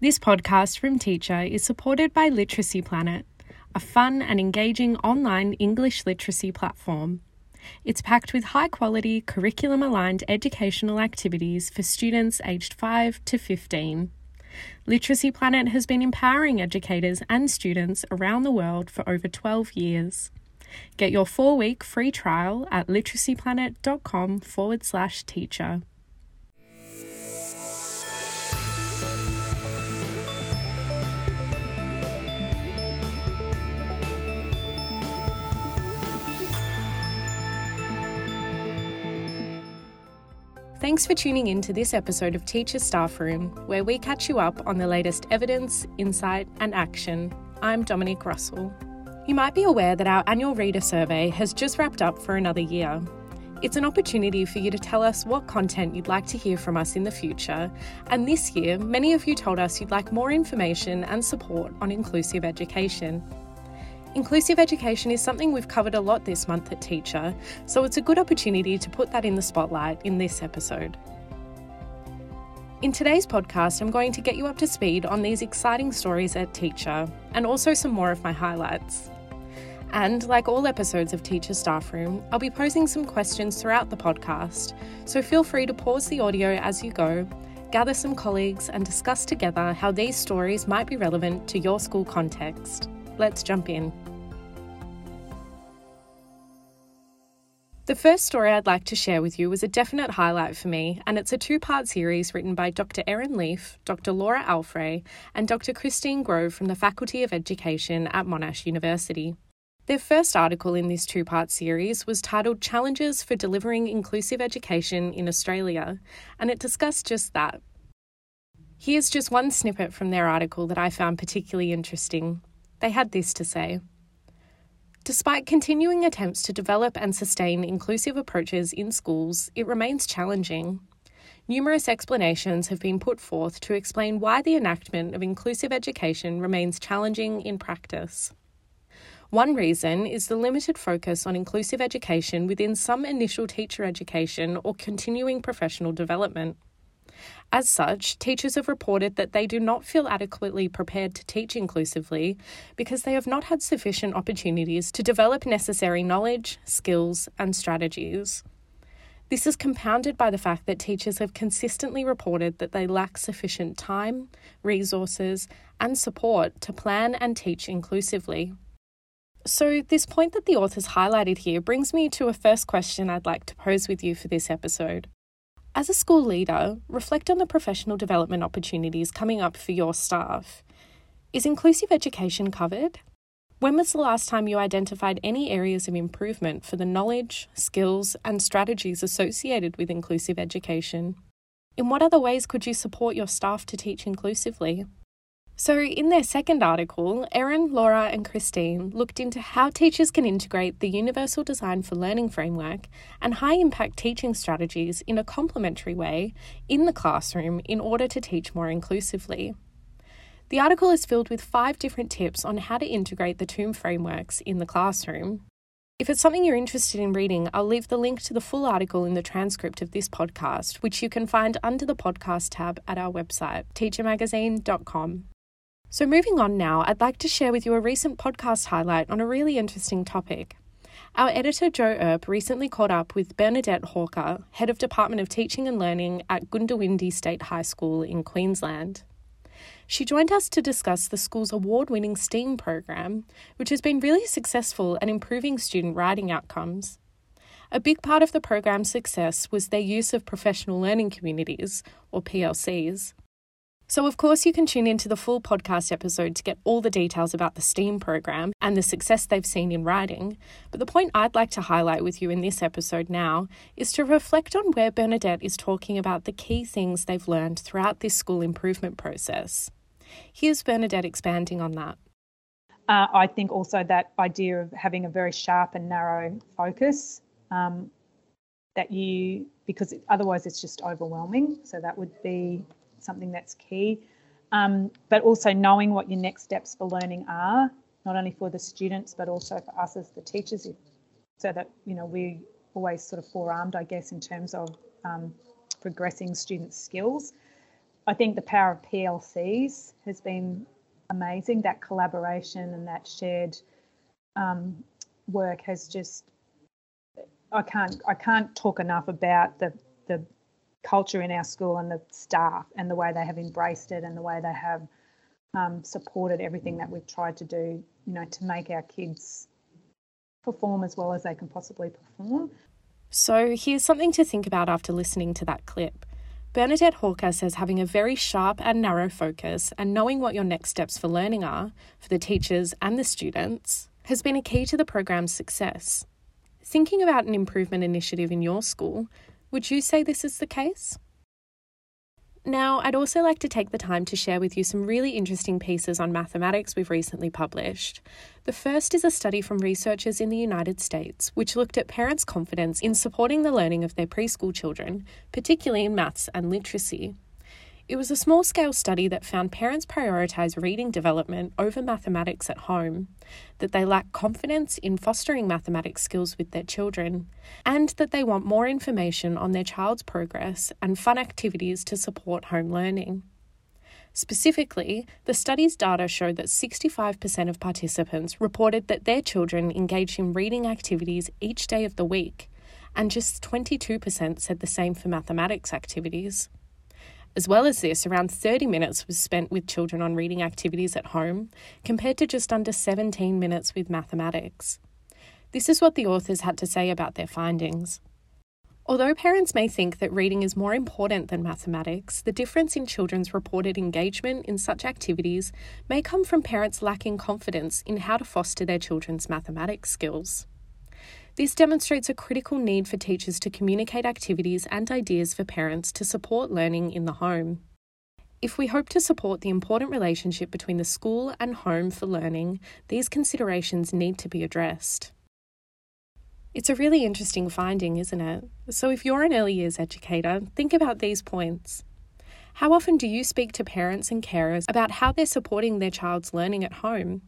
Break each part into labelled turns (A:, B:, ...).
A: This podcast from Teacher is supported by Literacy Planet, a fun and engaging online English literacy platform. It's packed with high quality, curriculum aligned educational activities for students aged 5 to 15. Literacy Planet has been empowering educators and students around the world for over 12 years. Get your four week free trial at literacyplanet.com forward slash teacher. Thanks for tuning in to this episode of Teacher Staff Room, where we catch you up on the latest evidence, insight, and action. I'm Dominique Russell. You might be aware that our annual reader survey has just wrapped up for another year. It's an opportunity for you to tell us what content you'd like to hear from us in the future, and this year, many of you told us you'd like more information and support on inclusive education. Inclusive education is something we've covered a lot this month at Teacher, so it's a good opportunity to put that in the spotlight in this episode. In today's podcast, I'm going to get you up to speed on these exciting stories at Teacher and also some more of my highlights. And like all episodes of Teacher Staff Room, I'll be posing some questions throughout the podcast, so feel free to pause the audio as you go, gather some colleagues, and discuss together how these stories might be relevant to your school context. Let's jump in. The first story I'd like to share with you was a definite highlight for me, and it's a two part series written by Dr. Erin Leif, Dr. Laura Alfrey, and Dr. Christine Grove from the Faculty of Education at Monash University. Their first article in this two part series was titled Challenges for Delivering Inclusive Education in Australia, and it discussed just that. Here's just one snippet from their article that I found particularly interesting. They had this to say. Despite continuing attempts to develop and sustain inclusive approaches in schools, it remains challenging. Numerous explanations have been put forth to explain why the enactment of inclusive education remains challenging in practice. One reason is the limited focus on inclusive education within some initial teacher education or continuing professional development. As such, teachers have reported that they do not feel adequately prepared to teach inclusively because they have not had sufficient opportunities to develop necessary knowledge, skills, and strategies. This is compounded by the fact that teachers have consistently reported that they lack sufficient time, resources, and support to plan and teach inclusively. So, this point that the authors highlighted here brings me to a first question I'd like to pose with you for this episode. As a school leader, reflect on the professional development opportunities coming up for your staff. Is inclusive education covered? When was the last time you identified any areas of improvement for the knowledge, skills, and strategies associated with inclusive education? In what other ways could you support your staff to teach inclusively? So, in their second article, Erin, Laura, and Christine looked into how teachers can integrate the Universal Design for Learning framework and high impact teaching strategies in a complementary way in the classroom in order to teach more inclusively. The article is filled with five different tips on how to integrate the two frameworks in the classroom. If it's something you're interested in reading, I'll leave the link to the full article in the transcript of this podcast, which you can find under the podcast tab at our website, teachermagazine.com. So, moving on now, I'd like to share with you a recent podcast highlight on a really interesting topic. Our editor Joe Earp recently caught up with Bernadette Hawker, Head of Department of Teaching and Learning at Goondiwindi State High School in Queensland. She joined us to discuss the school's award winning STEAM program, which has been really successful at improving student writing outcomes. A big part of the program's success was their use of professional learning communities, or PLCs. So, of course, you can tune into the full podcast episode to get all the details about the STEAM program and the success they've seen in writing. But the point I'd like to highlight with you in this episode now is to reflect on where Bernadette is talking about the key things they've learned throughout this school improvement process. Here's Bernadette expanding on that.
B: Uh, I think also that idea of having a very sharp and narrow focus um, that you, because otherwise it's just overwhelming. So that would be something that's key. Um, but also knowing what your next steps for learning are, not only for the students, but also for us as the teachers, so that, you know, we always sort of forearmed, I guess, in terms of um, progressing students' skills. I think the power of PLCs has been amazing. That collaboration and that shared um, work has just I can't I can't talk enough about the the culture in our school and the staff and the way they have embraced it and the way they have um, supported everything that we've tried to do, you know, to make our kids perform as well as they can possibly perform.
A: So here's something to think about after listening to that clip. Bernadette Hawker says having a very sharp and narrow focus and knowing what your next steps for learning are for the teachers and the students has been a key to the program's success. Thinking about an improvement initiative in your school, would you say this is the case? Now, I'd also like to take the time to share with you some really interesting pieces on mathematics we've recently published. The first is a study from researchers in the United States, which looked at parents' confidence in supporting the learning of their preschool children, particularly in maths and literacy. It was a small scale study that found parents prioritise reading development over mathematics at home, that they lack confidence in fostering mathematics skills with their children, and that they want more information on their child's progress and fun activities to support home learning. Specifically, the study's data showed that 65% of participants reported that their children engaged in reading activities each day of the week, and just 22% said the same for mathematics activities. As well as this, around 30 minutes was spent with children on reading activities at home, compared to just under 17 minutes with mathematics. This is what the authors had to say about their findings. Although parents may think that reading is more important than mathematics, the difference in children's reported engagement in such activities may come from parents lacking confidence in how to foster their children's mathematics skills. This demonstrates a critical need for teachers to communicate activities and ideas for parents to support learning in the home. If we hope to support the important relationship between the school and home for learning, these considerations need to be addressed. It's a really interesting finding, isn't it? So, if you're an early years educator, think about these points. How often do you speak to parents and carers about how they're supporting their child's learning at home?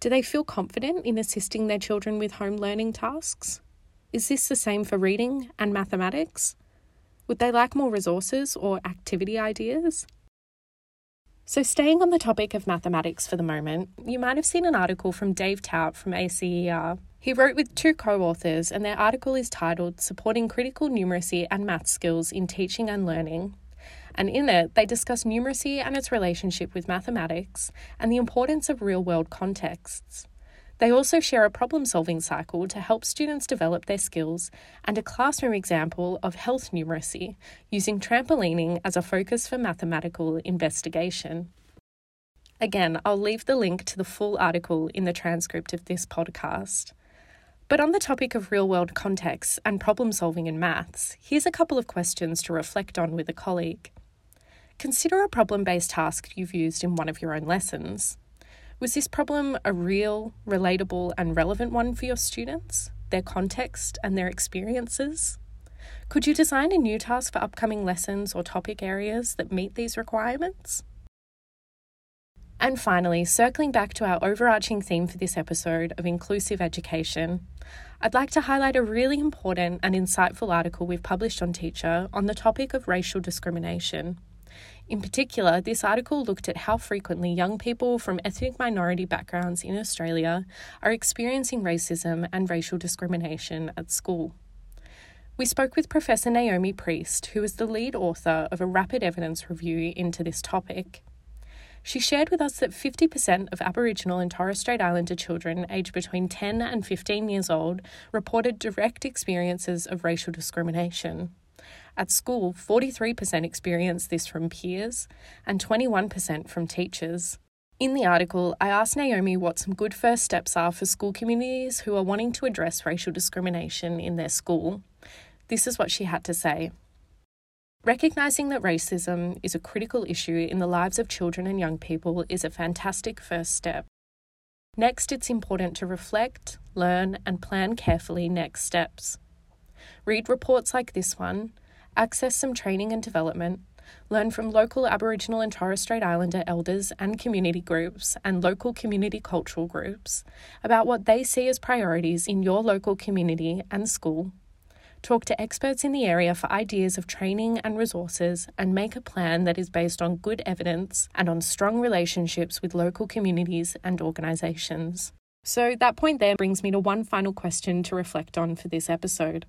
A: Do they feel confident in assisting their children with home learning tasks? Is this the same for reading and mathematics? Would they like more resources or activity ideas? So, staying on the topic of mathematics for the moment, you might have seen an article from Dave Tout from ACER. He wrote with two co authors, and their article is titled Supporting Critical Numeracy and Math Skills in Teaching and Learning and in it, they discuss numeracy and its relationship with mathematics and the importance of real world contexts. They also share a problem solving cycle to help students develop their skills and a classroom example of health numeracy using trampolining as a focus for mathematical investigation. Again, I'll leave the link to the full article in the transcript of this podcast. But on the topic of real world contexts and problem solving in maths, here's a couple of questions to reflect on with a colleague. Consider a problem based task you've used in one of your own lessons. Was this problem a real, relatable, and relevant one for your students, their context, and their experiences? Could you design a new task for upcoming lessons or topic areas that meet these requirements? And finally, circling back to our overarching theme for this episode of inclusive education, I'd like to highlight a really important and insightful article we've published on Teacher on the topic of racial discrimination. In particular, this article looked at how frequently young people from ethnic minority backgrounds in Australia are experiencing racism and racial discrimination at school. We spoke with Professor Naomi Priest, who is the lead author of a rapid evidence review into this topic. She shared with us that 50% of Aboriginal and Torres Strait Islander children aged between 10 and 15 years old reported direct experiences of racial discrimination. At school, 43% experienced this from peers and 21% from teachers. In the article, I asked Naomi what some good first steps are for school communities who are wanting to address racial discrimination in their school. This is what she had to say. Recognising that racism is a critical issue in the lives of children and young people is a fantastic first step. Next, it's important to reflect, learn, and plan carefully next steps. Read reports like this one, access some training and development, learn from local Aboriginal and Torres Strait Islander elders and community groups and local community cultural groups about what they see as priorities in your local community and school. talk to experts in the area for ideas of training and resources, and make a plan that is based on good evidence and on strong relationships with local communities and organisations. So, that point there brings me to one final question to reflect on for this episode.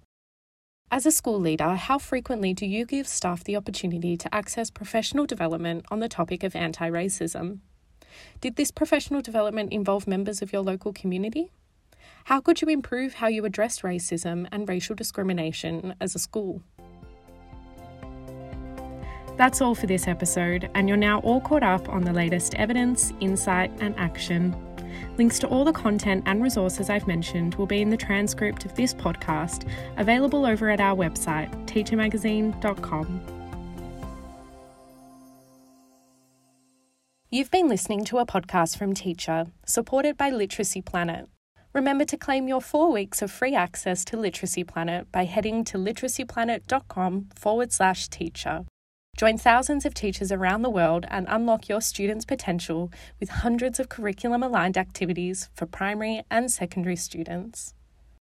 A: As a school leader, how frequently do you give staff the opportunity to access professional development on the topic of anti racism? Did this professional development involve members of your local community? How could you improve how you address racism and racial discrimination as a school? That's all for this episode, and you're now all caught up on the latest evidence, insight, and action. Links to all the content and resources I've mentioned will be in the transcript of this podcast, available over at our website, teachermagazine.com. You've been listening to a podcast from Teacher, supported by Literacy Planet. Remember to claim your four weeks of free access to Literacy Planet by heading to literacyplanet.com forward slash teacher. Join thousands of teachers around the world and unlock your students' potential with hundreds of curriculum aligned activities for primary and secondary students.